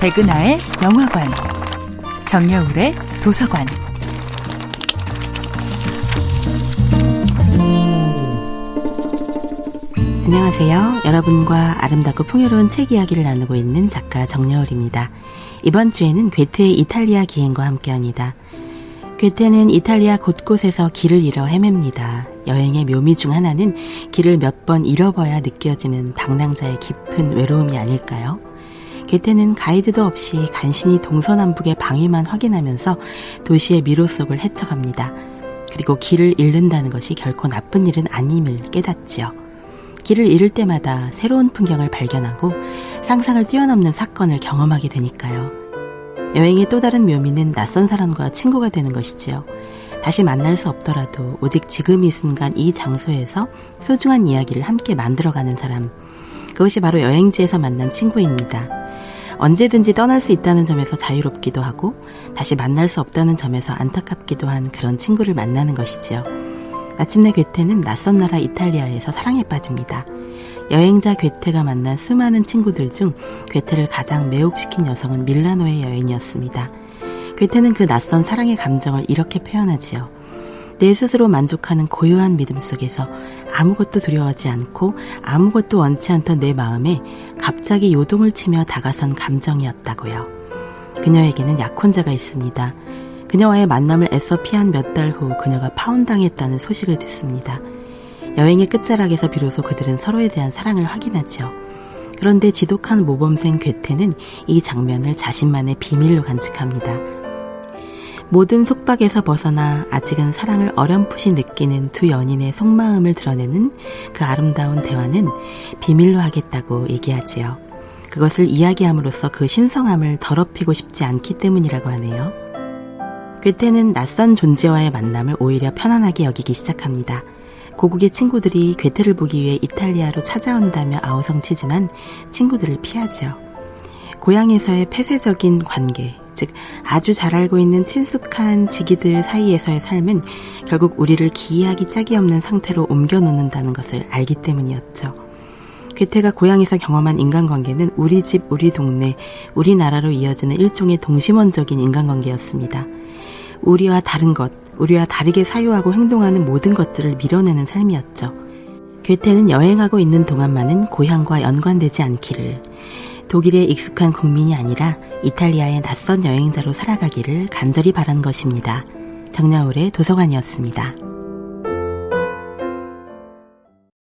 백은하의 영화관, 정여울의 도서관. 안녕하세요. 여러분과 아름답고 풍요로운 책 이야기를 나누고 있는 작가 정여울입니다. 이번 주에는 괴테의 이탈리아 기행과 함께합니다. 괴테는 이탈리아 곳곳에서 길을 잃어 헤맵니다. 여행의 묘미 중 하나는 길을 몇 번 잃어봐야 느껴지는 방랑자의 깊은 외로움이 아닐까요? 괴테는 가이드도 없이 간신히 동서남북의 방위만 확인하면서 도시의 미로 속을 헤쳐갑니다. 그리고 길을 잃는다는 것이 결코 나쁜 일은 아님을 깨닫지요. 길을 잃을 때마다 새로운 풍경을 발견하고 상상을 뛰어넘는 사건을 경험하게 되니까요. 여행의 또 다른 묘미는 낯선 사람과 친구가 되는 것이지요. 다시 만날 수 없더라도 오직 지금 이 순간 이 장소에서 소중한 이야기를 함께 만들어가는 사람. 그것이 바로 여행지에서 만난 친구입니다. 언제든지 떠날 수 있다는 점에서 자유롭기도 하고 다시 만날 수 없다는 점에서 안타깝기도 한 그런 친구를 만나는 것이지요. 마침내 괴테는 낯선 나라 이탈리아에서 사랑에 빠집니다. 여행자 괴테가 만난 수많은 친구들 중 괴테를 가장 매혹시킨 여성은 밀라노의 여인이었습니다. 괴테는 그 낯선 사랑의 감정을 이렇게 표현하지요. 내 스스로 만족하는 고요한 믿음 속에서 아무것도 두려워하지 않고 아무것도 원치 않던 내 마음에 갑자기 요동을 치며 다가선 감정이었다고요. 그녀에게는 약혼자가 있습니다. 그녀와의 만남을 애써 피한 몇 달 후 그녀가 파혼당했다는 소식을 듣습니다. 여행의 끝자락에서 비로소 그들은 서로에 대한 사랑을 확인하지요. 그런데 지독한 모범생 괴테는 이 장면을 자신만의 비밀로 간직합니다. 모든 속박에서 벗어나 아직은 사랑을 어렴풋이 느끼는 두 연인의 속마음을 드러내는 그 아름다운 대화는 비밀로 하겠다고 얘기하지요. 그것을 이야기함으로써 그 신성함을 더럽히고 싶지 않기 때문이라고 하네요. 괴테는 낯선 존재와의 만남을 오히려 편안하게 여기기 시작합니다. 고국의 친구들이 괴테를 보기 위해 이탈리아로 찾아온다며 아우성치지만 친구들을 피하지요. 고향에서의 폐쇄적인 관계, 즉 아주 잘 알고 있는 친숙한 지기들 사이에서의 삶은 결국 우리를 기이하기 짝이 없는 상태로 옮겨놓는다는 것을 알기 때문이었죠. 괴테가 고향에서 경험한 인간관계는 우리 집, 우리 동네, 우리나라로 이어지는 일종의 동심원적인 인간관계였습니다. 우리와 다른 것, 우리와 다르게 사유하고 행동하는 모든 것들을 밀어내는 삶이었죠. 괴테는 여행하고 있는 동안만은 고향과 연관되지 않기를, 독일에 익숙한 국민이 아니라 이탈리아의 낯선 여행자로 살아가기를 간절히 바란 것입니다. 정야울의 도서관이었습니다.